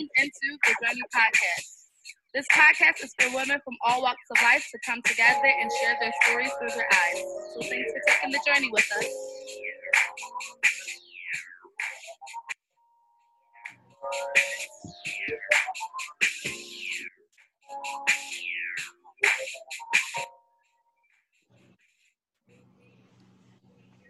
tuned into the Journey Podcast. This podcast is for women from all walks of life to come together and share their stories through their eyes. So thanks for taking the journey with us.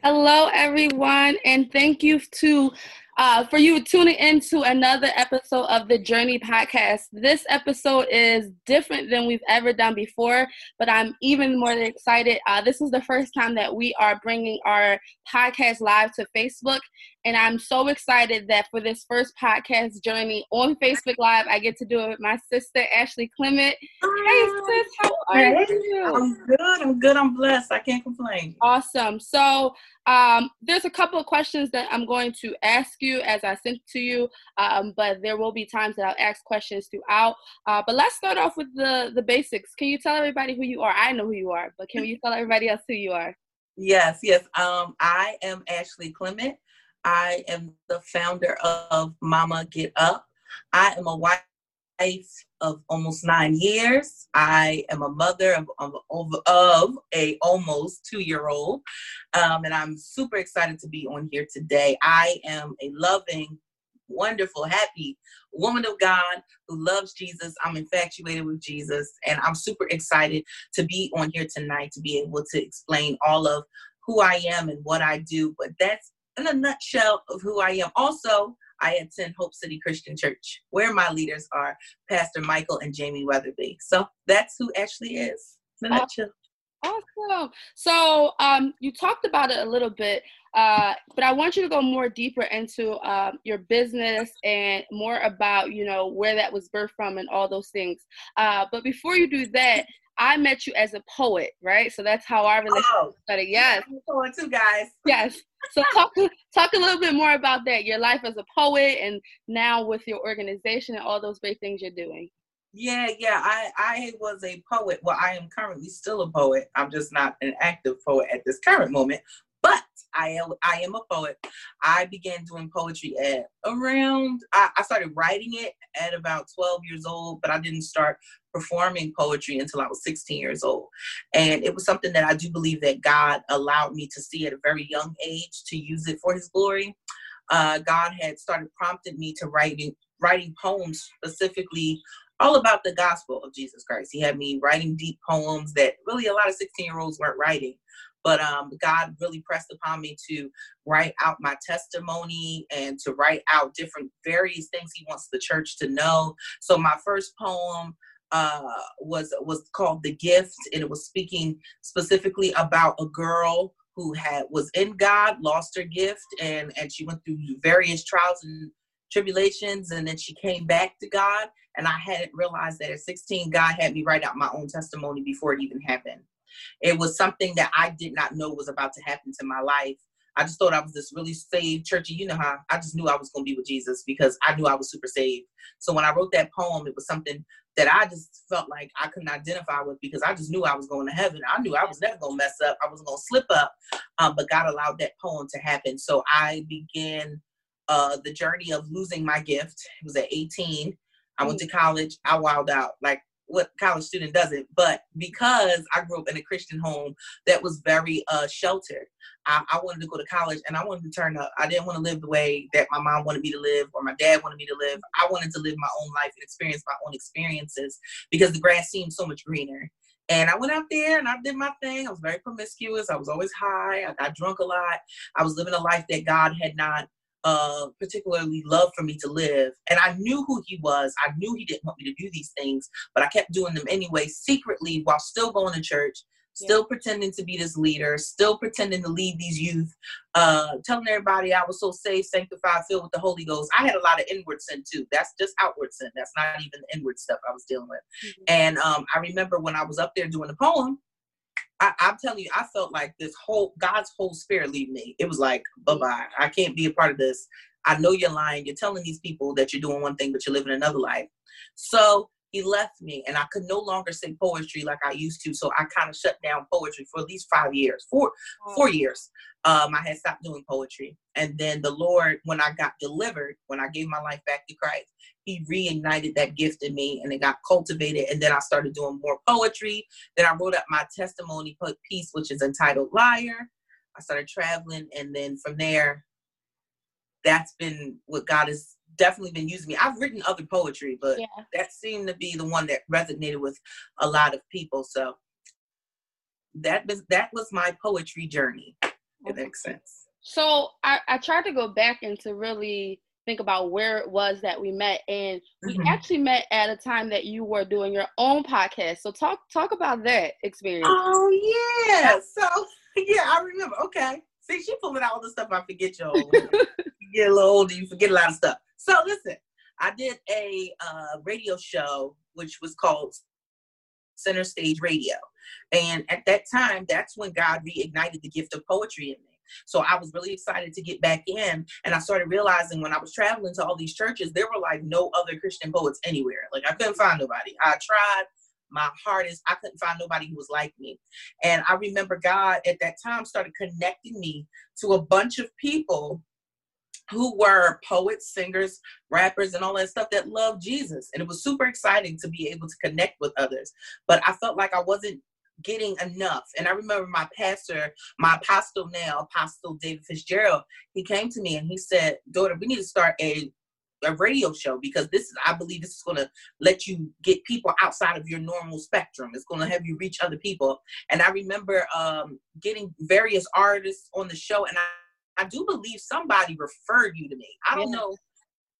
Hello, everyone, and thank you to uh, for you tuning into another episode of the Journey Podcast. This episode is different than we've ever done before, but I'm even more excited. Uh, this is the first time that we are bringing our podcast live to Facebook, and I'm so excited that for this first podcast journey on Facebook Live, I get to do it with my sister, Ashley Clement. Hey, sis, how are Hey, you? I'm good. I'm good. I'm blessed. I can't complain. Awesome. So um, there's a couple of questions that I'm going to ask you as I sent to you, um, but there will be times that I'll ask questions throughout. Uh, but let's start off with the the basics. Can you tell everybody who you are? I know who you are, but can you tell everybody else who you are? Yes, yes. Um, I am Ashley Clement. I am the founder of Mama Get Up. I am a wife of almost nine years. I am a mother of of, of, a almost two year old, um, and I'm super excited to be on here today. I am a loving, wonderful, happy woman of God who loves Jesus. I'm infatuated with Jesus, and I'm super excited to be on here tonight to be able to explain all of who I am and what I do. But that's in a nutshell of who I am. Also, I attend Hope City Christian Church, where my leaders are Pastor Michael and Jamie Weatherby. So that's who Ashley is. In a nutshell. Awesome. So um, you talked about it a little bit, uh, but I want you to go more deeper into um, your business and more about you know where that was birthed from and all those things. Uh, but before you do that, I met you as a poet, right? So that's how our relationship Oh, started. Yes, I'm going too, guys. yes. So talk talk a little bit more about that, your life as a poet, and now with your organization and all those great things you're doing. Yeah, yeah. I I was a poet. Well, I am currently still a poet. I'm just not an active poet at this current moment. But I am I am a poet. I began doing poetry at around I, I started writing it at about 12 years old, but I didn't start performing poetry until I was 16 years old. And it was something that I do believe that God allowed me to see at a very young age to use it for his glory. Uh, God had started prompting me to writing writing poems specifically all about the gospel of Jesus Christ. He had me writing deep poems that really a lot of 16 year olds weren't writing. But um, God really pressed upon me to write out my testimony and to write out different various things He wants the church to know. So my first poem uh, was was called "The Gift," and it was speaking specifically about a girl who had was in God, lost her gift, and and she went through various trials and tribulations, and then she came back to God. And I hadn't realized that at 16, God had me write out my own testimony before it even happened. It was something that I did not know was about to happen to my life. I just thought I was this really saved churchy. You know how I just knew I was going to be with Jesus because I knew I was super saved. So when I wrote that poem, it was something that I just felt like I couldn't identify with because I just knew I was going to heaven. I knew I was never going to mess up. I wasn't going to slip up. Um, but God allowed that poem to happen. So I began uh, the journey of losing my gift. It was at 18. I went to college. I wilded out like what college student doesn't. But because I grew up in a Christian home that was very uh, sheltered, I, I wanted to go to college and I wanted to turn up. I didn't want to live the way that my mom wanted me to live or my dad wanted me to live. I wanted to live my own life and experience my own experiences because the grass seemed so much greener. And I went out there and I did my thing. I was very promiscuous. I was always high. I got drunk a lot. I was living a life that God had not uh, particularly loved for me to live. And I knew who he was. I knew he didn't want me to do these things, but I kept doing them anyway, secretly, while still going to church, still pretending to be this leader, still pretending to lead these youth, uh, telling everybody I was so saved, sanctified, filled with the Holy Ghost. I had a lot of inward sin too. That's just outward sin. That's not even the inward stuff I was dealing with. Mhm. And um, I remember when I was up there doing the poem, I, I'm telling you, I felt like this whole God's whole spirit leave me. It was like, bye bye. I can't be a part of this. I know you're lying. You're telling these people that you're doing one thing, but you're living another life. So he left me and I could no longer sing poetry like I used to. So I kind of shut down poetry for at least five years, four, four years. Um, I had stopped doing poetry. And then the Lord, when I got delivered, when I gave my life back to Christ, he reignited that gift in me and it got cultivated. And then I started doing more poetry. Then I wrote up my testimony piece, which is entitled Liar. I started traveling. And then from there, that's been what God has definitely been using me. I've written other poetry, but yeah. that seemed to be the one that resonated with a lot of people. So that was that was my poetry journey. If that makes sense. So I, I tried to go back and to really think about where it was that we met and we mm-hmm. actually met at a time that you were doing your own podcast so talk talk about that experience oh yeah so yeah i remember okay see she pulling out all the stuff i forget y'all get a little older, you forget a lot of stuff. So listen, I did a uh, radio show which was called Center Stage Radio, and at that time, that's when God reignited the gift of poetry in me. So I was really excited to get back in, and I started realizing when I was traveling to all these churches, there were like no other Christian poets anywhere. Like I couldn't find nobody. I tried my hardest. I couldn't find nobody who was like me. And I remember God at that time started connecting me to a bunch of people who were poets, singers, rappers, and all that stuff that loved Jesus. And it was super exciting to be able to connect with others. But I felt like I wasn't getting enough. And I remember my pastor, my apostle now, Apostle David Fitzgerald, he came to me and he said, Daughter, we need to start a a radio show because this is I believe this is going to let you get people outside of your normal spectrum. It's going to have you reach other people. And I remember um, getting various artists on the show, and I I do believe somebody referred you to me. I don't yeah. know.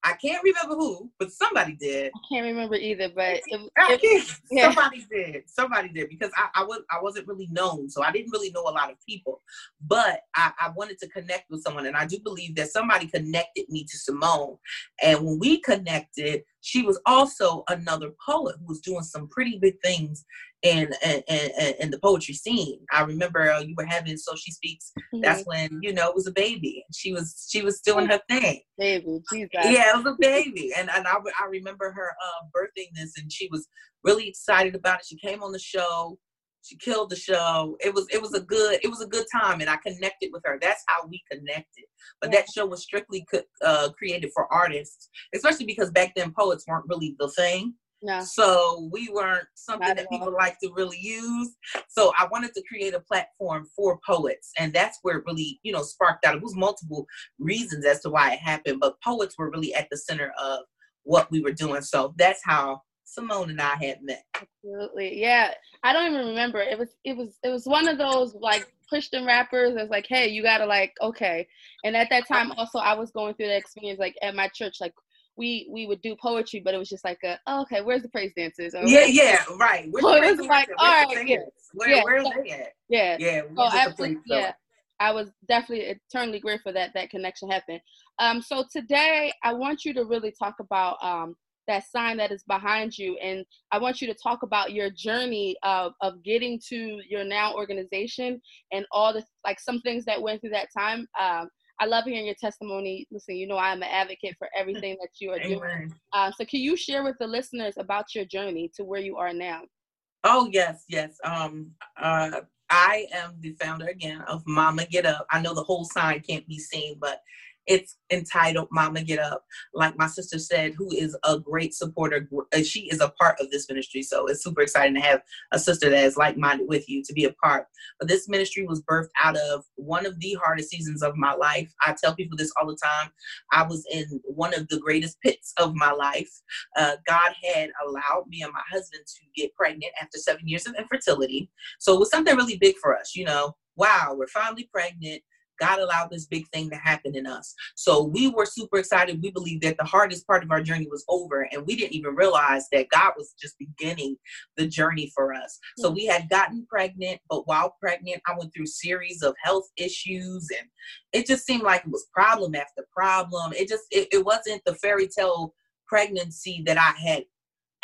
I can't remember who, but somebody did. I can't remember either, but it, it, yeah. somebody did. Somebody did because I, I was I wasn't really known, so I didn't really know a lot of people. But I, I wanted to connect with someone, and I do believe that somebody connected me to Simone. And when we connected, she was also another poet who was doing some pretty big things in in, in, in the poetry scene. I remember uh, you were having so she speaks. Mm-hmm. That's when you know it was a baby. She was she was doing her thing. Baby, Jesus. Yeah, it was a baby, and and I I remember her uh, birthing this, and she was really excited about it. She came on the show. She killed the show. It was it was a good it was a good time, and I connected with her. That's how we connected. But yeah. that show was strictly uh, created for artists, especially because back then poets weren't really the thing. No. So we weren't something that people like to really use. So I wanted to create a platform for poets. And that's where it really, you know, sparked out. It was multiple reasons as to why it happened, but poets were really at the center of what we were doing. So that's how Simone and I had met. Absolutely. Yeah. I don't even remember. It was it was it was one of those like Christian rappers that's like, hey, you gotta like, okay. And at that time also I was going through that experience like at my church, like we we would do poetry, but it was just like a oh, okay, where's the praise dancers? Or, yeah, yeah, right. Where's so it was like all right, yeah, where, yeah, where's so, they at? Yeah, yeah. So absolutely, yeah. I was definitely eternally grateful that that connection happened. Um, so today I want you to really talk about um that sign that is behind you, and I want you to talk about your journey of of getting to your now organization and all the like some things that went through that time. Um, I love hearing your testimony. Listen, you know I'm an advocate for everything that you are doing. Uh, so can you share with the listeners about your journey to where you are now? Oh yes, yes. Um, uh, I am the founder again of Mama Get Up. I know the whole sign can't be seen, but it's entitled Mama Get Up. Like my sister said, who is a great supporter. She is a part of this ministry. So it's super exciting to have a sister that is like minded with you to be a part. But this ministry was birthed out of one of the hardest seasons of my life. I tell people this all the time. I was in one of the greatest pits of my life. Uh, God had allowed me and my husband to get pregnant after seven years of infertility. So it was something really big for us, you know. Wow, we're finally pregnant God allowed this big thing to happen in us. So we were super excited. We believed that the hardest part of our journey was over, and we didn't even realize that God was just beginning the journey for us. So we had gotten pregnant, but while pregnant, I went through series of health issues, and it just seemed like it was problem after problem. It just it, it wasn't the fairy tale pregnancy that I had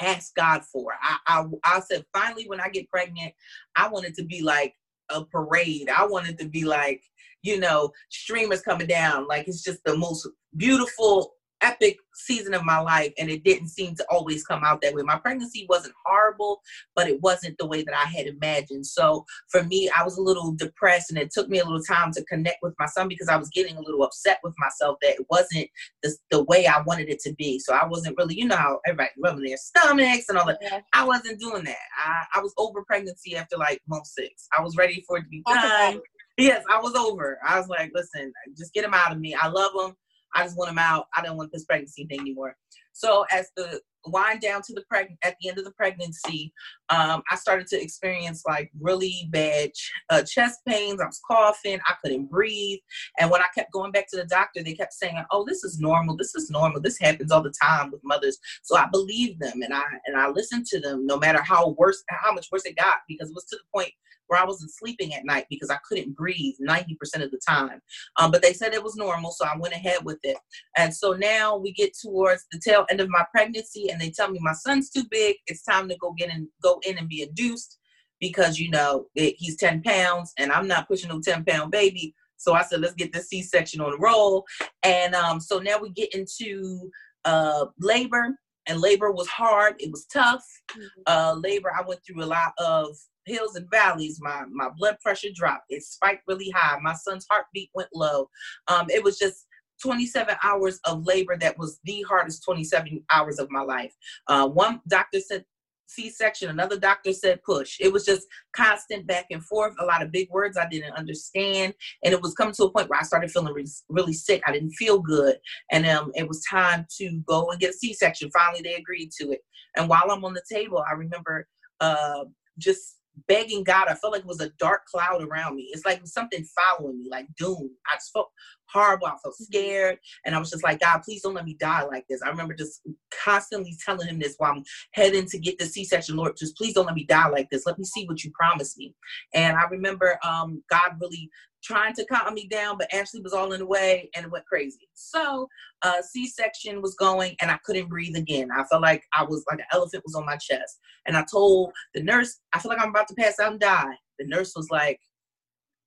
asked God for. I, I I said finally when I get pregnant, I wanted to be like a parade. I wanted to be like you know, streamers coming down. Like it's just the most beautiful epic season of my life and it didn't seem to always come out that way. My pregnancy wasn't horrible, but it wasn't the way that I had imagined. So for me, I was a little depressed and it took me a little time to connect with my son because I was getting a little upset with myself that it wasn't the, the way I wanted it to be. So I wasn't really, you know how everybody rubbing their stomachs and all that. Yeah. I wasn't doing that. I, I was over pregnancy after like month six. I was ready for it to be done. Yes, I was over. I was like, listen, just get him out of me. I love him. I just want him out. I don't want this pregnancy thing anymore. So as the wind down to the preg at the end of the pregnancy, um, I started to experience like really bad uh, chest pains. I was coughing. I couldn't breathe. And when I kept going back to the doctor, they kept saying, "Oh, this is normal. This is normal. This happens all the time with mothers." So I believed them, and I and I listened to them, no matter how worse, how much worse it got, because it was to the point where I wasn't sleeping at night because I couldn't breathe 90% of the time. Um, but they said it was normal, so I went ahead with it. And so now we get towards the tail end of my pregnancy, and they tell me my son's too big. It's time to go get in, go in and be induced because you know it, he's 10 pounds, and I'm not pushing no 10 pound baby. So I said, let's get this C-section on the roll. And um, so now we get into uh, labor and labor was hard it was tough mm-hmm. uh, labor i went through a lot of hills and valleys. My my blood pressure dropped. It spiked really high. My son's heartbeat went low. Um, it was just 27 hours of labor that was the hardest 27 hours of my life. Uh, one doctor said C-section, another doctor said push. It was just constant back and forth, a lot of big words I didn't understand, and it was coming to a point where I started feeling re- really sick. I didn't feel good, and um, it was time to go and get a C-section. Finally, they agreed to it. And while I'm on the table, I remember uh, just begging God. I felt like it was a dark cloud around me. It's like something following me, like doom. I felt horrible. I felt mm-hmm. scared. And I was just like, God, please don't let me die like this. I remember just constantly telling him this while I'm heading to get the C-section. Lord, just please don't let me die like this. Let me see what you promised me. And I remember um, God really trying to calm me down, but Ashley was all in the way and it went crazy. So uh, C-section was going and I couldn't breathe again. I felt like I was like an elephant was on my chest. And I told the nurse, I feel like I'm about to pass out and die. The nurse was like,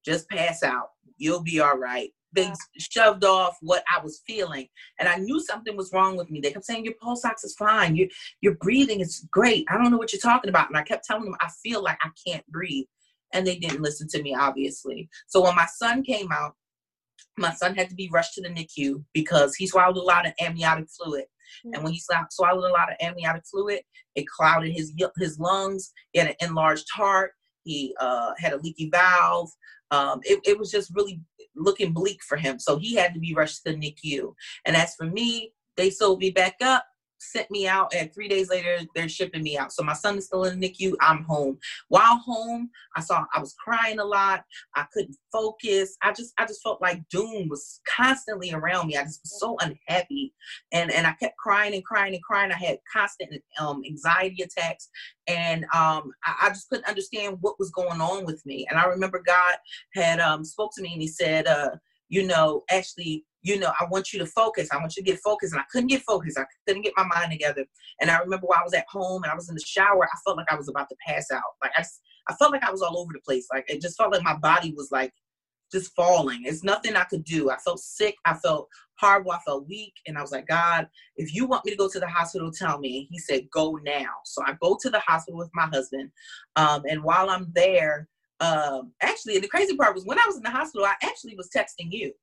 just pass out. You'll be all right. They shoved off what I was feeling. And I knew something was wrong with me. They kept saying, Your pulse ox is fine. Your your breathing is great. I don't know what you're talking about. And I kept telling them I feel like I can't breathe and they didn't listen to me, obviously. So when my son came out, my son had to be rushed to the NICU because he swallowed a lot of amniotic fluid. Mm-hmm. And when he swallowed a lot of amniotic fluid, it clouded his his lungs. He had an enlarged heart. He uh, had a leaky valve. Um, it, it was just really looking bleak for him. So he had to be rushed to NICU. And as for me, they sewed me back up sent me out and three days later they're shipping me out. So my son is still in the nicu i'm home. While home i saw i was crying a lot. I couldn't focus. I just i just felt like doom was constantly around me. I just was so unhappy. And and i kept crying and crying and crying. I had constant um, anxiety attacks. And um, I, I, just couldn't understand what was going on with me. And i remember god had um, spoke to me and he said uh, you know Ashley you know, I want you to focus. I want you to get focused. And I couldn't get focused. I couldn't get my mind together. And I remember while I was at home and I was in the shower, I felt like I was about to pass out. Like I, I felt like I was all over the place. Like it just felt like my body was like just falling. It's nothing I could do. I felt sick. I felt horrible. I felt weak. And I was like, God, if you want me to go to the hospital, tell me. And he said, go now. So I go to the hospital with my husband. Um, and while I'm there, um, actually, the crazy part was when I was in the hospital, I actually was texting you.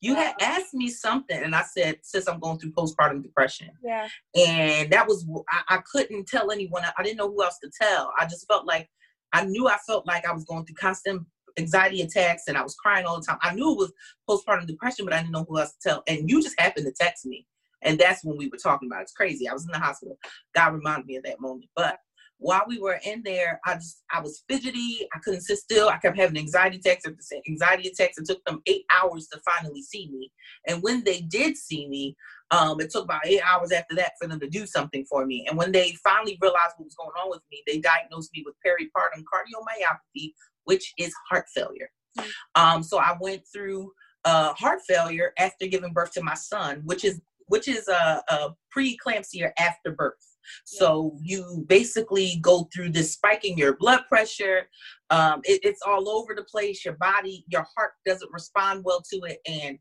You had asked me something, and I said, "Since I'm going through postpartum depression." Yeah. And that was I, I couldn't tell anyone. I didn't know who else to tell. I just felt like I knew I felt like I was going through constant anxiety attacks, and I was crying all the time. I knew it was postpartum depression, but I didn't know who else to tell. And you just happened to text me, and that's when we were talking about. It. It's crazy. I was in the hospital. God reminded me of that moment, but while we were in there, I just I was fidgety. I couldn't sit still. I kept having anxiety attacks after anxiety attacks. It took them eight hours to finally see me. And when they did see me, um, it took about eight hours after that for them to do something for me. And when they finally realized what was going on with me, they diagnosed me with peripartum cardiomyopathy, which is heart failure. Mm-hmm. Um, so I went through uh, heart failure after giving birth to my son, which is which is a, a preeclampsia after birth. So you basically go through this spiking your blood pressure. Um, it, it's all over the place. Your body, your heart doesn't respond well to it, and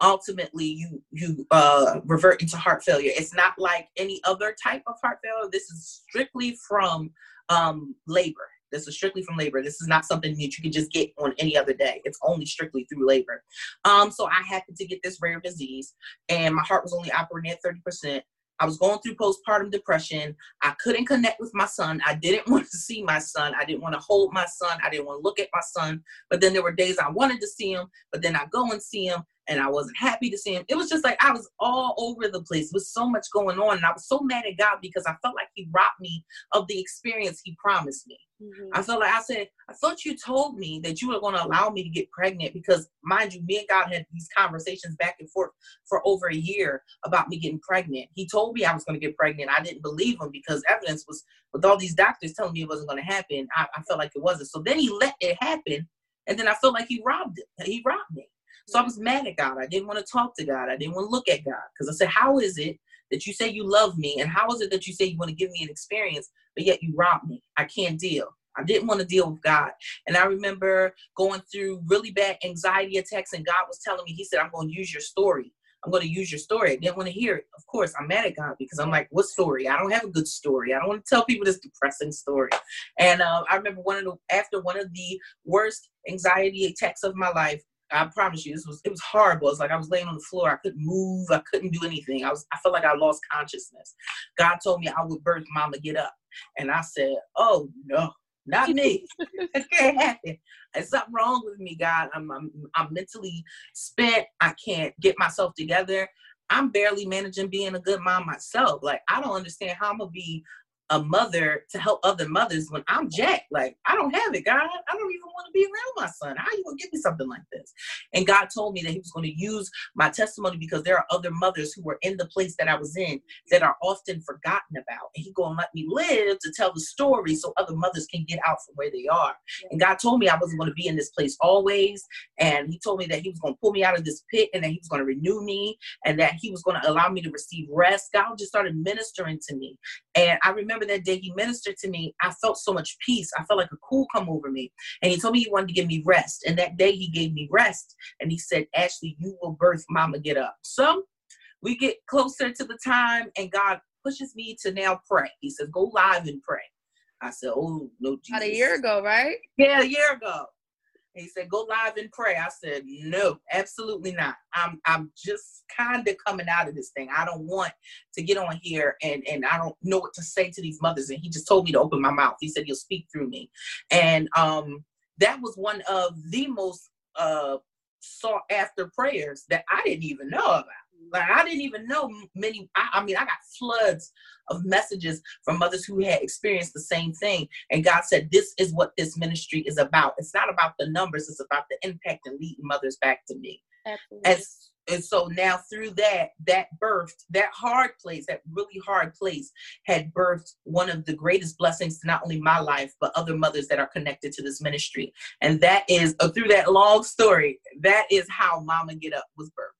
ultimately you you uh revert into heart failure it's not like any other type of heart failure this is strictly from um labor this is strictly from labor. This is not something that you can just get on any other day. It's only strictly through labor. Um, so I happened to get this rare disease, and my heart was only operating at 30%. I was going through postpartum depression. I couldn't connect with my son. I didn't want to see my son. I didn't want to hold my son. I didn't want to look at my son. But then there were days I wanted to see him, but then I go and see him and I wasn't happy to see him. It was just like I was all over the place with so much going on. And I was so mad at God because I felt like He robbed me of the experience He promised me. Mm-hmm. I felt like I said, I thought you told me that you were going to allow me to get pregnant because, mind you, me and God had these conversations back and forth for over a year about me getting pregnant. He told me I was going to get pregnant. I didn't believe him because evidence was, with all these doctors telling me it wasn't going to happen, I, I felt like it wasn't. So then he let it happen. And then I felt like he robbed it. He robbed me. So I was mad at God. I didn't want to talk to God. I didn't want to look at God because I said, How is it that you say you love me? And how is it that you say you want to give me an experience, but yet you rob me? I can't deal. I didn't want to deal with God. And I remember going through really bad anxiety attacks, and God was telling me, He said, I'm going to use your story. I'm going to use your story. I didn't want to hear it. Of course, I'm mad at God because I'm like, what story? I don't have a good story. I don't want to tell people this depressing story. And uh, I remember one of the after one of the worst anxiety attacks of my life, I promise you, this was it was horrible. It's like I was laying on the floor. I couldn't move. I couldn't do anything. I was I felt like I lost consciousness. God told me I would birth mama get up. And I said, Oh no, not me. it can't happen. There's something wrong with me, God. I'm, I'm I'm mentally spent. I can't get myself together. I'm barely managing being a good mom myself. Like I don't understand how I'm gonna be a mother to help other mothers when I'm Jack. Like, I don't have it, God. I don't even want to be around my son. How you gonna give me something like this? And God told me that He was going to use my testimony because there are other mothers who were in the place that I was in that are often forgotten about. And He gonna let me live to tell the story so other mothers can get out from where they are. And God told me I wasn't going to be in this place always. And He told me that He was going to pull me out of this pit and that He was going to renew me and that He was going to allow me to receive rest. God just started ministering to me. And I remember that day he ministered to me, I felt so much peace. I felt like a cool come over me. And he told me he wanted to give me rest. And that day he gave me rest. And he said, Ashley, you will birth mama get up. So we get closer to the time and God pushes me to now pray. He says, go live and pray. I said, oh, no, Jesus. About a year ago, right? Yeah, a year ago he said, "Go live and pray." I said, "No, absolutely not. I'm I'm just kind of coming out of this thing. I don't want to get on here and and I don't know what to say to these mothers." And he just told me to open my mouth. He said, "He'll speak through me," and um, that was one of the most uh sought after prayers that I didn't even know about. Like I didn't even know many. I, I, mean, I got floods of messages from mothers who had experienced the same thing, and God said, "This is what this ministry is about. It's not about the numbers. It's about the impact and leading mothers back to me." Absolutely. As and so now through that that birthed that hard place that really hard place had birthed one of the greatest blessings to not only my life but other mothers that are connected to this ministry and that is uh, through that long story that is how mama get up was birthed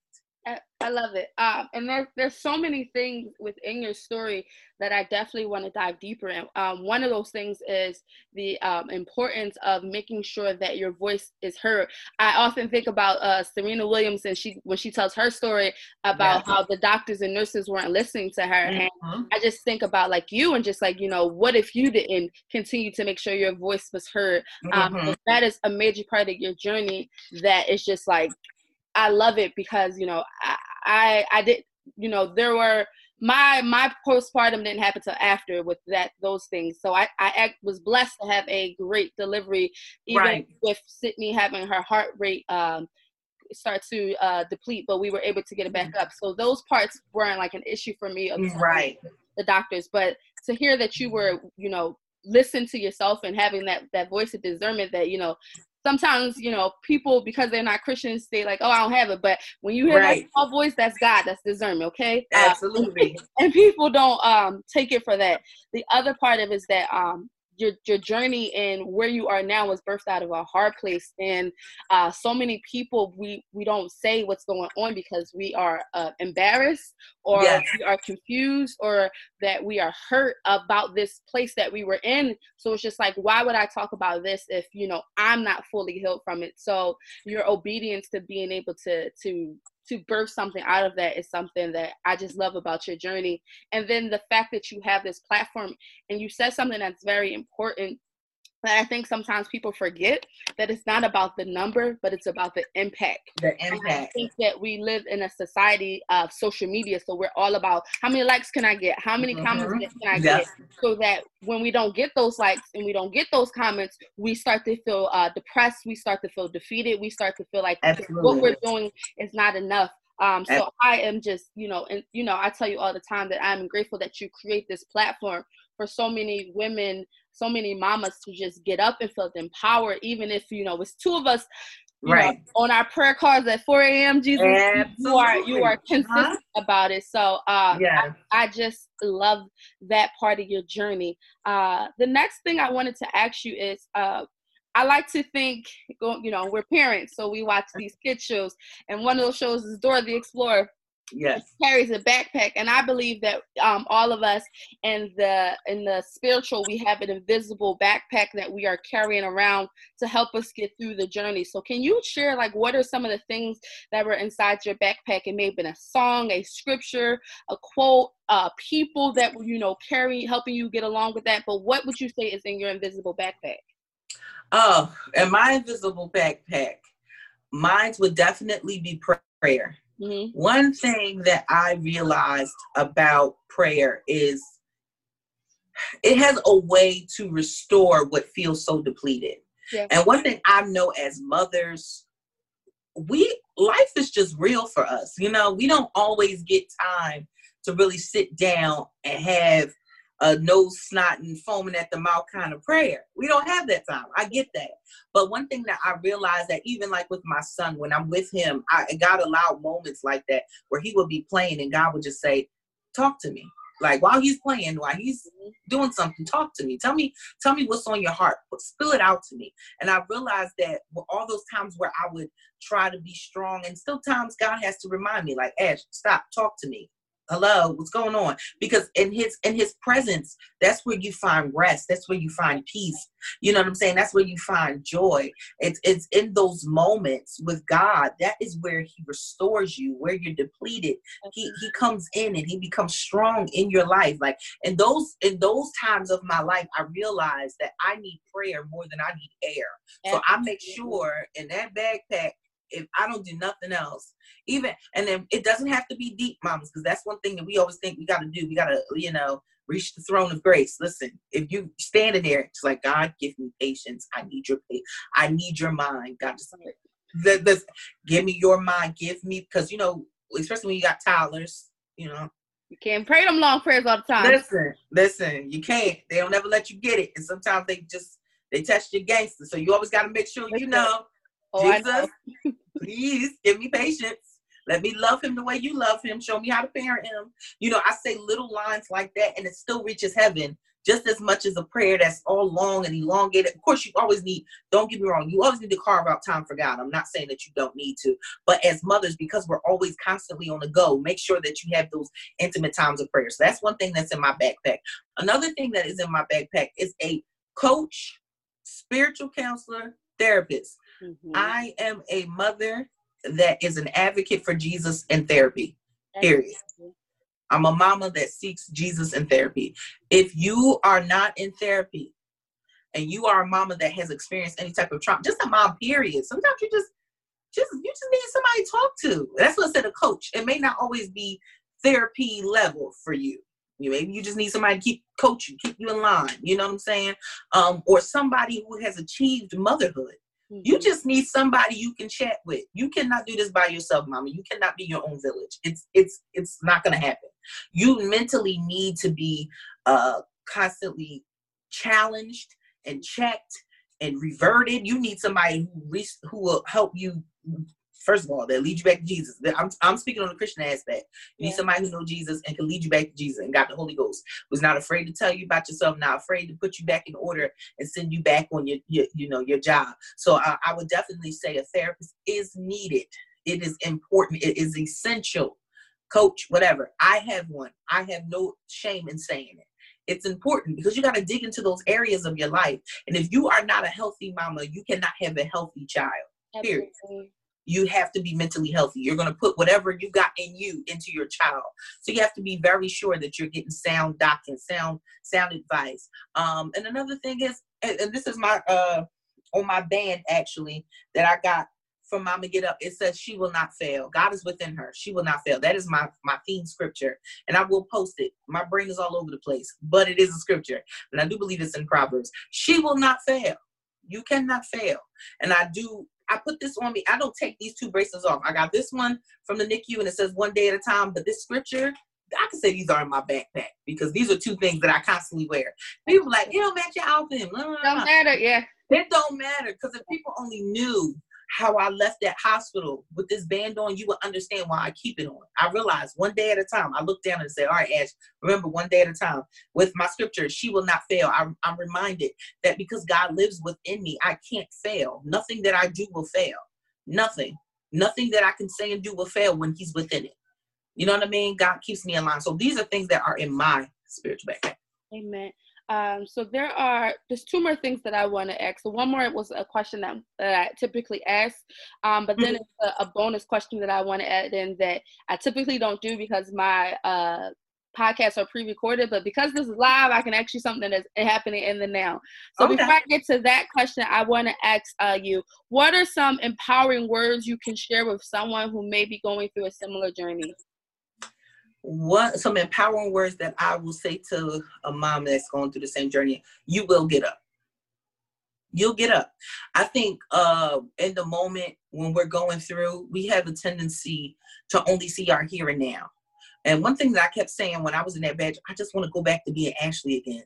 I love it. Um, and there's there's so many things within your story that I definitely want to dive deeper in. Um, one of those things is the um, importance of making sure that your voice is heard. I often think about uh, Serena Williams and she when she tells her story about yes. how the doctors and nurses weren't listening to her, mm-hmm. and I just think about like you and just like you know what if you didn't continue to make sure your voice was heard. Um, mm-hmm. that is a major part of your journey. That is just like I love it because you know I I, I did you know there were my my postpartum didn't happen till after with that those things so I I was blessed to have a great delivery even right. with Sydney having her heart rate um start to uh, deplete, but we were able to get it back mm-hmm. up. So those parts weren't like an issue for me. Right. The doctors, but to hear that you were, you know, listen to yourself and having that that voice of discernment that you know sometimes you know people because they're not christians they like oh i don't have it. But when you hear right. that small voice that's god that's discernment okay? Absolutely. uh, and people don't um take it for that. The other part of it is that um your your journey and where you are now was birthed out of a hard place. And uh, so many people we we don't say what's going on because we are uh, embarrassed or yes. we are confused or that we are hurt about this place that we were in. So it's just like why would i talk about this if you know i'm not fully healed from it? So your obedience to being able to to to birth something out of that is something that I just love about your journey. And then the fact that you have this platform and you said something that's very important but I think sometimes people forget that it's not about the number, but it's about the impact. The impact. And I think that we live in a society of social media, so we're all about how many likes can I get, how many mm-hmm. comments can I yes. get, so that when we don't get those likes and we don't get those comments, we start to feel uh, depressed, we start to feel defeated, we start to feel like Absolutely. what we're doing is not enough. Um, so I am just, you know, and you know, I tell you all the time that I'm grateful that you create this platform for so many women so many mamas to just get up and feel empowered, even if you know it's two of us. right. Know, on our prayer cards at 4 a.m. Jesus, Absolutely. you are you are consistent huh? about it. So uh, yeah. I, I, just love that part of your journey. Uh, the next thing I wanted to ask you is uh, I like to think, you know, we're parents, so we watch these kid shows, and one of those shows is Dora the Explorer yes. Carries a backpack and i believe that um, all of us in the in the spiritual we have an invisible backpack that we are carrying around to help us get through the journey. So can you share like what are some of the things that were inside your backpack? It may have been a song a scripture a quote uh, people that were you know carry helping you get along with that but what would you say is in your invisible backpack? Oh and my invisible backpack mine would definitely be prayer Mm-hmm. One thing that I realized about prayer is it has a way to restore what feels so depleted. Yeah. And one thing I know as mothers, we life is just real for us. You know, we don't always get time to really sit down and have a nose snot and foaming at the mouth kind of prayer. We don't have that time. I get that. But one thing that I realized that even like with my son, when I'm with him, I God allowed moments like that where he would be playing and God would just say, Talk to me. Like while he's playing, while he's doing something, talk to me. Tell me, tell me what's on your heart. Spill it out to me. And I realized that all those times where I would try to be strong, and still times God has to remind me, like, Ash, stop, talk to me hello what's going on? Because in his in his presence that's where you find rest. That's where you find peace. You know what i'm saying? That's where you find joy. It's it's in those moments with god. That is where he restores you where you're depleted. He he comes in and he becomes strong in your life. Like in those in those times of my life i realized that i need prayer more than i need air. So i make sure in that backpack if I don't do nothing else, even and then it doesn't have to be deep, mamas, because that's one thing that we always think we got to do. We got to, you know, reach the throne of grace. Listen, if you standing there, it's like God, give me patience. I need your I need your mind. God, just the, the, give me your mind. Give me because you know, especially when you got toddlers, you know. You can't pray them long prayers all the time. Listen, listen, you can't. They don't ever let you get it, and sometimes they just they test your gangster. So you always got to make sure you know Oh, Jesus, please give me patience. Let me love him the way you love him. Show me how to parent him. You know, I say little lines like that, and it still reaches heaven just as much as a prayer that's all long and elongated. Of course, you always need, don't get me wrong, you always need to carve out time for God. I'm not saying that you don't need to, but as mothers, because we're always constantly on the go, make sure that you have those intimate times of prayer. So that's one thing that's in my backpack. Another thing that is in my backpack is a coach, spiritual counselor, therapist. Mm-hmm. I am a mother that is an advocate for Jesus in therapy. Period. I'm a mama that seeks Jesus in therapy. If you are not in therapy and you are a mama that has experienced any type of trauma, just a mom, period. Sometimes you just just you just need somebody to talk to. That's what I said a coach. It may not always be therapy level for you. You maybe you just need somebody to keep coach you, keep you in line. You know what I'm saying? Um, or somebody who has achieved motherhood. You just need somebody you can chat with. You cannot do this by yourself, mama. You cannot be your own village. It's it's it's not gonna happen. You mentally need to be uh constantly challenged and checked and reverted. You need somebody who who will help you first of all, that lead you back to Jesus. I'm, I'm speaking on the Christian aspect. You yeah. need somebody who knows Jesus and can lead you back to Jesus and got the Holy Ghost. Was not afraid to tell you about yourself, not afraid to put you back in order and send you back on your, your you know, your job. So I, I would definitely say a therapist is needed. It is important. It is essential. Coach, whatever. I have one. I have no shame in saying it it's important because you got to dig into those areas of your life. And if you are not a healthy mama, you cannot have a healthy child. Period. You have to be mentally healthy. You're going to put whatever you got in you into your child. So you have to be very sure that you're getting sound doctrine, sound sound advice. Um, and another thing is, and, and this is my uh on my band actually that I got from Mama Get Up. It says she will not fail. God is within her. She will not fail. That is my my theme scripture, and I will post it. My brain is all over the place, but it is a scripture, and I do believe it's in Proverbs. She will not fail. You cannot fail, and I do I put this on me. I don't take these two bracelets off. I got this one from the NICU and it says one day at a time. But this scripture, I can say these are in my backpack because these are two things that I constantly wear. People like, it don't match your outfit. Don't matter, yeah. It don't matter because if people only knew how I left that hospital with this band on, you will understand why I keep it on. I realized one day at a time. I look down and say, All right, Ash, remember one day at a time. With my scripture, she will not fail. I'm, I'm reminded that because God lives within me, I can't fail. Nothing that I do will fail. Nothing. Nothing that I can say and do will fail when He's within it. You know what I mean? God keeps me in line. So these are things that are in my spiritual backpack. Amen. Um, so there are there's two more things that I want to ask. So one more was a question that, that I typically ask, um, but then mm-hmm. it's a, a, bonus question that I want to add in that I typically don't do because my uh, podcasts are pre-recorded. But because this is live, I can actually something that's happening in the now. So okay. before I get to that question, I want to ask uh, you, what are some empowering words you can share with someone who may be going through a similar journey? What some empowering words that I will say to a mom that's going through the same journey, you will get up. You'll get up. I think uh in the moment when we're going through, we have a tendency to only see our here and now. And one thing that I kept saying when I was in that badge, I just want to go back to being Ashley again.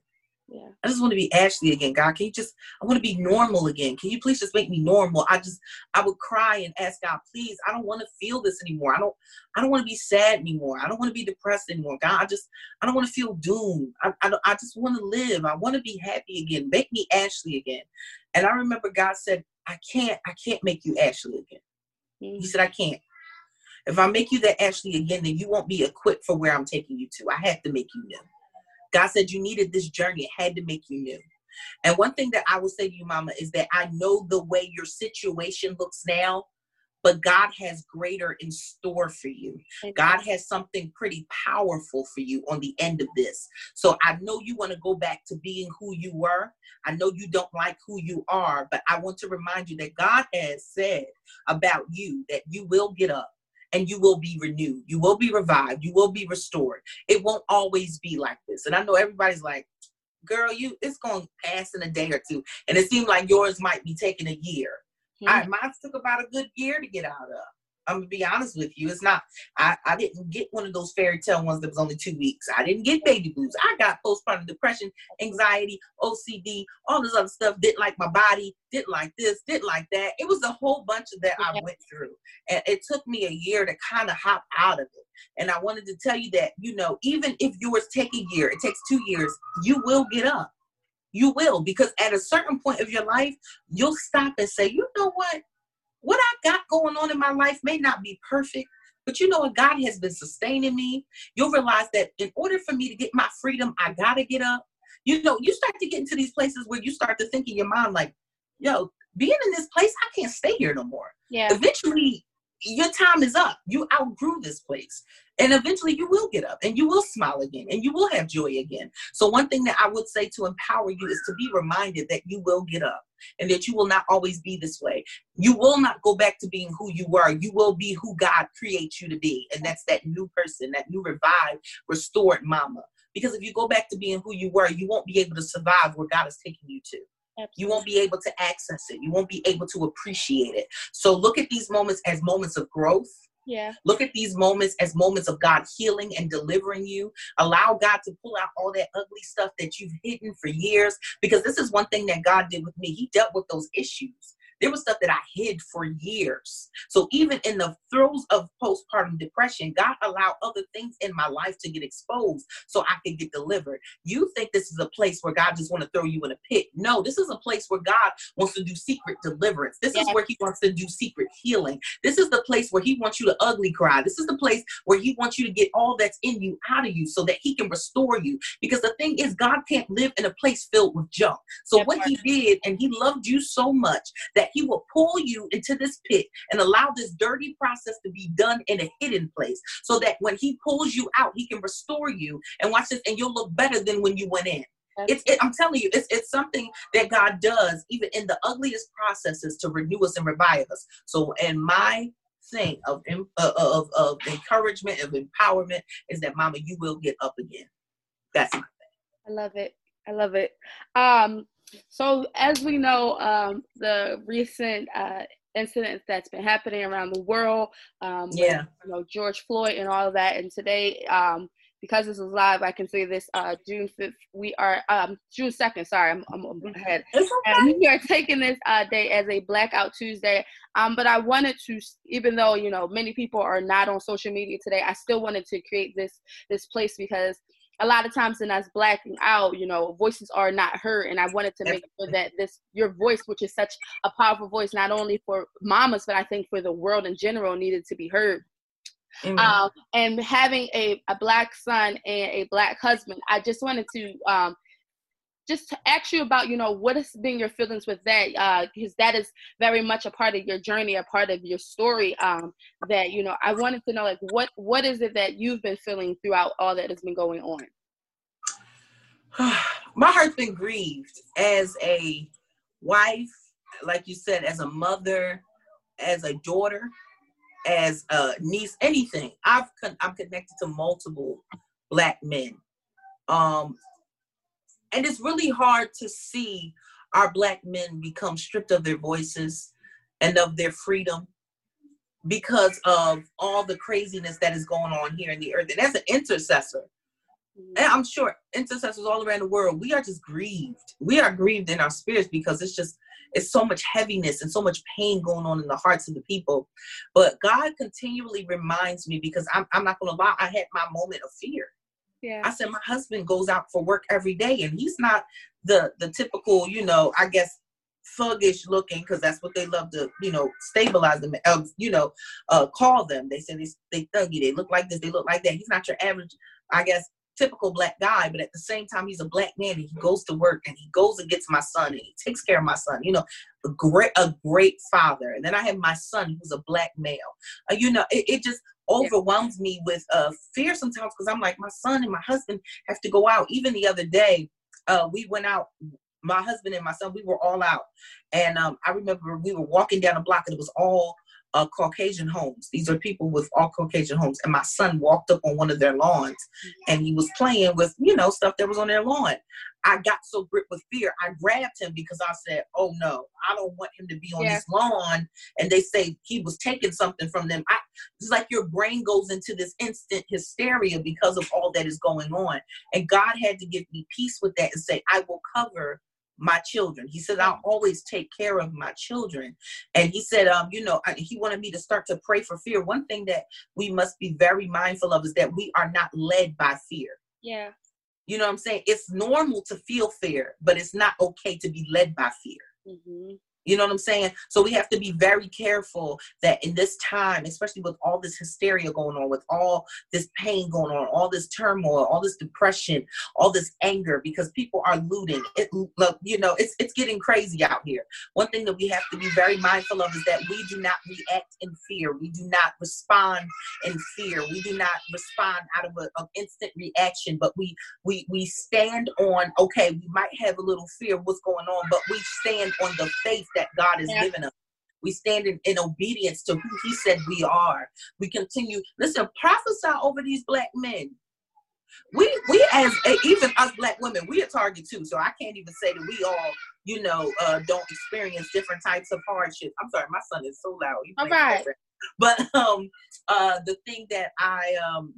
Yeah. I just want to be Ashley again. God, can you just, I want to be normal again. Can you please just make me normal? I just, I would cry and ask God, please, I don't want to feel this anymore. I don't, I don't want to be sad anymore. I don't want to be depressed anymore. God, I just, I don't want to feel doomed. I, I, I just want to live. I want to be happy again. Make me Ashley again. And I remember God said, I can't, I can't make you Ashley again. Mm-hmm. He said, I can't. If I make you that Ashley again, then you won't be equipped for where I'm taking you to. I have to make you new. God said you needed this journey. It had to make you new. And one thing that I will say to you, Mama, is that I know the way your situation looks now, but God has greater in store for you. God has something pretty powerful for you on the end of this. So I know you want to go back to being who you were. I know you don't like who you are, but I want to remind you that God has said about you that you will get up and you will be renewed. You will be revived. You will be restored. It won't always be like this. And I know everybody's like, girl, you it's gonna pass in a day or two. And it seems like yours might be taking a year. Mm-hmm. I mine took about a good year to get out of. I'm gonna be honest with you. It's not. I, I didn't get one of those fairy tale ones that was only two weeks. I didn't get baby blues. I got postpartum depression, anxiety, OCD, all this other stuff. Didn't like my body. Didn't like this. Didn't like that. It was a whole bunch of that I went through, and it took me a year to kind of hop out of it. And I wanted to tell you that you know, even if yours take a year, it takes two years. You will get up. You will because at a certain point of your life, you'll stop and say, you know what what I got going on in my life may not be perfect, but you know what? God has been sustaining me. You'll realize that in order for me to get my freedom, I got to get up. You know, you start to get into these places where you start to think in your mind, like, yo, being in this place, I can't stay here no more. Yeah. Eventually, your time is up. You outgrew this place. And eventually you will get up and you will smile again and you will have joy again. So, one thing that I would say to empower you is to be reminded that you will get up and that you will not always be this way. You will not go back to being who you were. You will be who God creates you to be. And that's that new person, that new revived, restored mama. Because if you go back to being who you were, you won't be able to survive where God is taking you to. Absolutely. You won't be able to access it. You won't be able to appreciate it. So look at these moments as moments of growth. Yeah. Look at these moments as moments of God healing and delivering you. Allow God to pull out all that ugly stuff that you've hidden for years because this is one thing that God did with me. He dealt with those issues. There was stuff that I hid for years. So even in the throes of postpartum depression, God allowed other things in my life to get exposed so I could get delivered. You think this is a place where God just want to throw you in a pit. No, this is a place where God wants to do secret deliverance. This is where he wants to do secret healing. This is the place where he wants you to ugly cry. This is the place where he wants you to get all that's in you out of you so that he can restore you. Because the thing is, God can't live in a place filled with junk. So what he did, and he loved you so much that he will pull you into this pit and allow this dirty process to be done in a hidden place so that when he pulls you out, he can restore you and watch this and you'll look better than when you went in. It's, it, I'm telling you, it's, it's something that God does even in the ugliest processes to renew us and revive us. So, and my thing of, uh, of, of encouragement, of empowerment is that, Mama, you will get up again. That's my thing. I love it. I love it. Um, so, as we know, um, the recent uh, incidents that's been happening around the world, um, yeah, with, you know George Floyd and all of that, and today, um, because this is live, I can say this uh, June 5th, we are, um, June 2nd, sorry, I'm, I'm, I'm ahead. Okay. And we are taking this uh, day as a Blackout Tuesday. Um, but I wanted to, even though, you know, many people are not on social media today, I still wanted to create this this place because a lot of times in us blacking out, you know, voices are not heard. And I wanted to make sure that this, your voice, which is such a powerful voice, not only for mamas, but I think for the world in general, needed to be heard. Um, and having a, a black son and a black husband, I just wanted to um, just to ask you about, you know, what has been your feelings with that? Uh, because that is very much a part of your journey, a part of your story. Um, that you know, I wanted to know, like, what what is it that you've been feeling throughout all that has been going on? My heart's been grieved as a wife, like you said, as a mother, as a daughter as a niece, anything. I've con- I'm connected to multiple black men, um, and it's really hard to see our black men become stripped of their voices and of their freedom because of all the craziness that is going on here in the earth. And as an intercessor, and I'm sure intercessors all around the world, we are just grieved. We are grieved in our spirits because it's just it's so much heaviness and so much pain going on in the hearts of the people. But God continually reminds me because I'm, I'm not to lie, I had my moment of fear. Yeah. I said my husband goes out for work every day and he's not the the typical, you know, I guess thuggish looking because that's what they love to, you know, stabilize them, uh, you know, uh, call them. They say they, they thuggy, they look like this, they look like that. He's not your average, I guess, typical black guy, but at the same time, he's a black man and he goes to work and he goes and gets my son and he takes care of my son. You know, a great a great father. And then I have my son who's a black male. Uh, you know, it, it just overwhelms me with uh, fear sometimes because I'm like, my son and my husband have to go out. Even the other day, uh, we went out. My husband and my son, we were all out, and um, I remember we were walking down a block and it was all uh, Caucasian homes. These are people with all Caucasian homes. And my son walked up on one of their lawns and he was playing with, you know, stuff that was on their lawn. I got so gripped with fear, I grabbed him because I said, Oh no, I don't want him to be on yeah. this lawn. And they say he was taking something from them. I, it's like your brain goes into this instant hysteria because of all that is going on. And God had to give me peace with that and say, I will cover my children. He said, I'll always take care of my children. And he said, um, you know, he wanted me to start to pray for fear. One thing that we must be very mindful of is that we are not led by fear. Yeah. You know what I'm saying? It's normal to feel fear, but it's not okay to be led by fear. Mm-hmm. You know what I'm saying? So we have to be very careful that in this time, especially with all this hysteria going on, with all this pain going on, all this turmoil, all this depression, all this anger, because people are looting. It, you know, it's it's getting crazy out here. One thing that we have to be very mindful of is that we do not react in fear. We do not respond in fear. We do not respond out of an instant reaction, but we we we stand on. Okay, we might have a little fear what's going on, but we stand on the faith that God has yeah. given us. We stand in, in obedience to who He said we are. We continue. Listen, prophesy over these black men. We we as even us black women, we are target too. So I can't even say that we all, you know, uh, don't experience different types of hardships. I'm sorry, my son is so loud. All right. But um, uh, the thing that I um,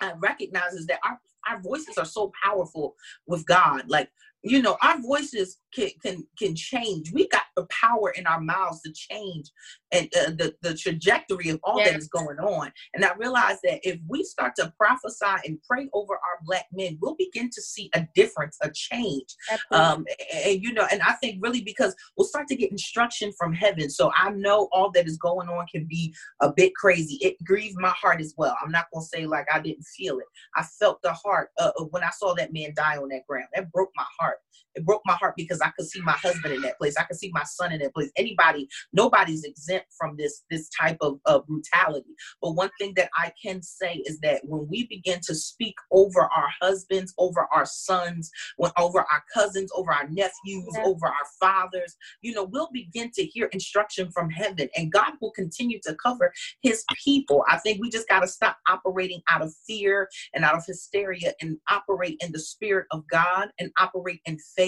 I recognize is that our our voices are so powerful with God. Like you know our voices can can can change. We got the power in our mouths to change and uh, the the trajectory of all that is going on. And i realize that if we start to prophesy and pray over our black men we'll begin to see a difference a change. Um and, and you know and i think really because we'll start to get instruction from heaven. So i know all that is going on can be a bit crazy. It grieved my heart as well. I'm not gonna say like i didn't feel it. I felt the heart uh, when i saw that man die on that ground. That broke my heart it broke my heart because I could see my husband in that place. I could see my son in that place. Anybody, nobody's exempt from this this type of, of brutality. But one thing that I can say is that when we begin to speak over our husbands, over our sons, when over our cousins, over our nephews, yeah. over our fathers, you know, we'll begin to hear instruction from heaven, and God will continue to cover His people. I think we just got to stop operating out of fear and out of hysteria and operate in the spirit of God and operate in faith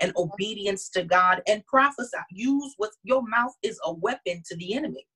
and obedience to God and prophesy. Use what your mouth is a weapon to the enemy.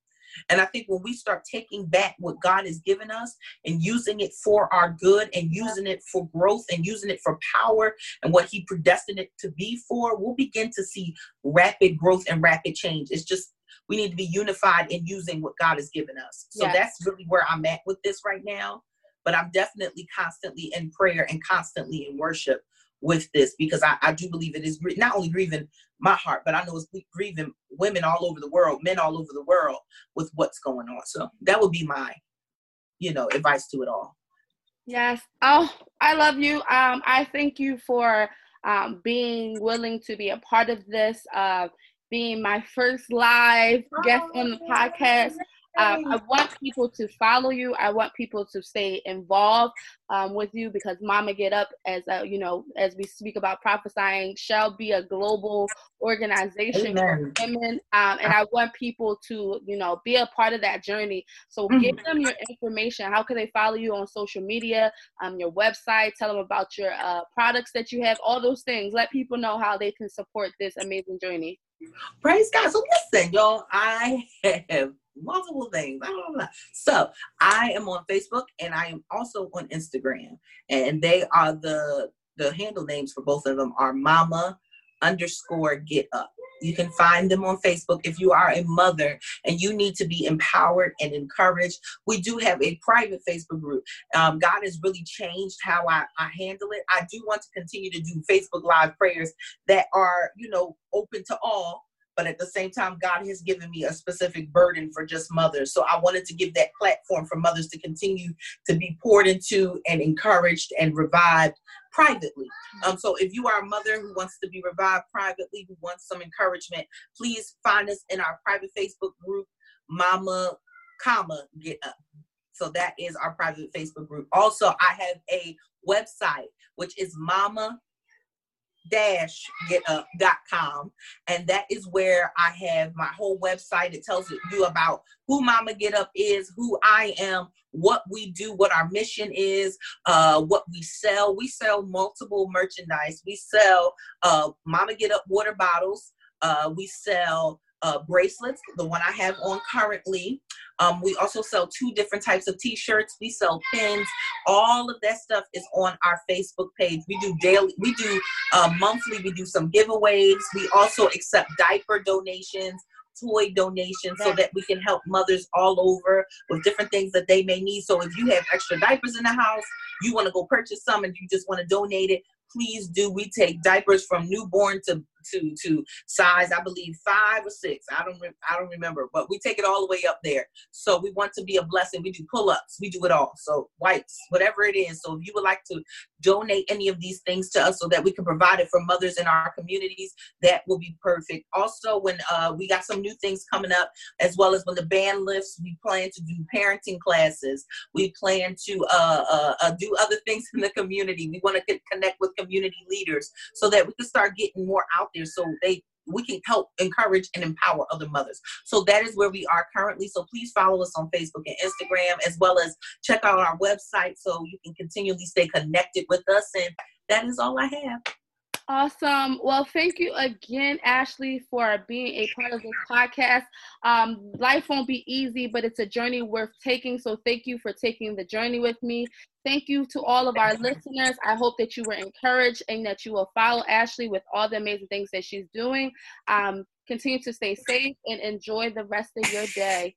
And I think when we start taking back what God has given us and using it for our good and using it for growth and using it for power and what He predestined it to be for, we'll begin to see rapid growth and rapid change. It's just we need to be unified in using what God has given us. So yes. that's really where I'm at with this right now. But I'm definitely constantly in prayer and constantly in worship with this because I, I do believe it is not only grieving my heart, but I know it's grieving women all over the world, men all over the world with what's going on. So that would be my, you know, advice to it all. Yes. Oh, I love you. Um, I thank you for um, being willing to be a part of this, uh, being my first live guest on the podcast. Um, I want people to follow you. I want people to stay involved um, with you because Mama Get Up, as a, you know, as we speak about prophesying, shall be a global organization Amen. for women, um, and I want people to, you know, be a part of that journey. So mm-hmm. give them your information. How can they follow you on social media? Um, your website. Tell them about your uh, products that you have. All those things. Let people know how they can support this amazing journey. Praise God. So listen, y'all. I have multiple things. Blah, blah, blah. So I am on Facebook and I am also on Instagram. And they are the the handle names for both of them are mama underscore get up. You can find them on Facebook if you are a mother and you need to be empowered and encouraged. We do have a private Facebook group. Um, God has really changed how I, I handle it. I do want to continue to do Facebook Live prayers that are, you know, open to all but at the same time god has given me a specific burden for just mothers. So i wanted to give that platform for mothers to continue to be poured into and encouraged and revived privately. Um, so if you are a mother who wants to be revived privately who wants some encouragement please find us in our private facebook group mama comma get up. So that is our private facebook group. Also i have a website which is mama dash getup.com and that is where i have my whole website. It tells you about who mama get up is who i am what we do what our mission is uh what we sell. We sell multiple merchandise. We sell uh mama get up water bottles. Uh we sell uh, bracelets, the one I have on currently. Um, we also sell two different types of t-shirts. We sell pins. All of that stuff is on our Facebook page. We do daily, we do uh, monthly, we do some giveaways. We also accept diaper donations toy donations so that we can help mothers all over with different things that they may need. So if you have extra diapers in the house, you want to go purchase some and you just want to donate it, please do. We take diapers from newborn to to to size I believe five or six. I don't re- I don't remember, but we take it all the way up there. So we want to be a blessing. We do pull ups. We do it all. So wipes, whatever it is. So if you would like to donate any of these things to us so that we can provide it for mothers in our communities, that will be perfect. Also, when uh, we got some new things coming up, as well as when the ban lifts, we plan to do parenting classes. We plan to uh, uh, uh do other things in the community. We want to connect with community leaders so that we can start getting more out there so they we can help encourage and empower other mothers. So that is where we are currently. So please follow us on Facebook and Instagram, as well as check out our website so you can continually stay connected with us. And that is all I have. Awesome. Well, thank you again, Ashley, for being a part of this podcast. Um, life won't be easy, but it's a journey worth taking. So thank you for taking the journey with me. Thank you to all of our listeners. I hope that you were encouraged and that you will follow Ashley with all the amazing things that she's doing. Um, continue to stay safe and enjoy the rest of your day.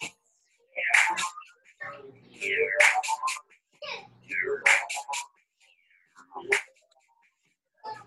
Yeah. Yeah.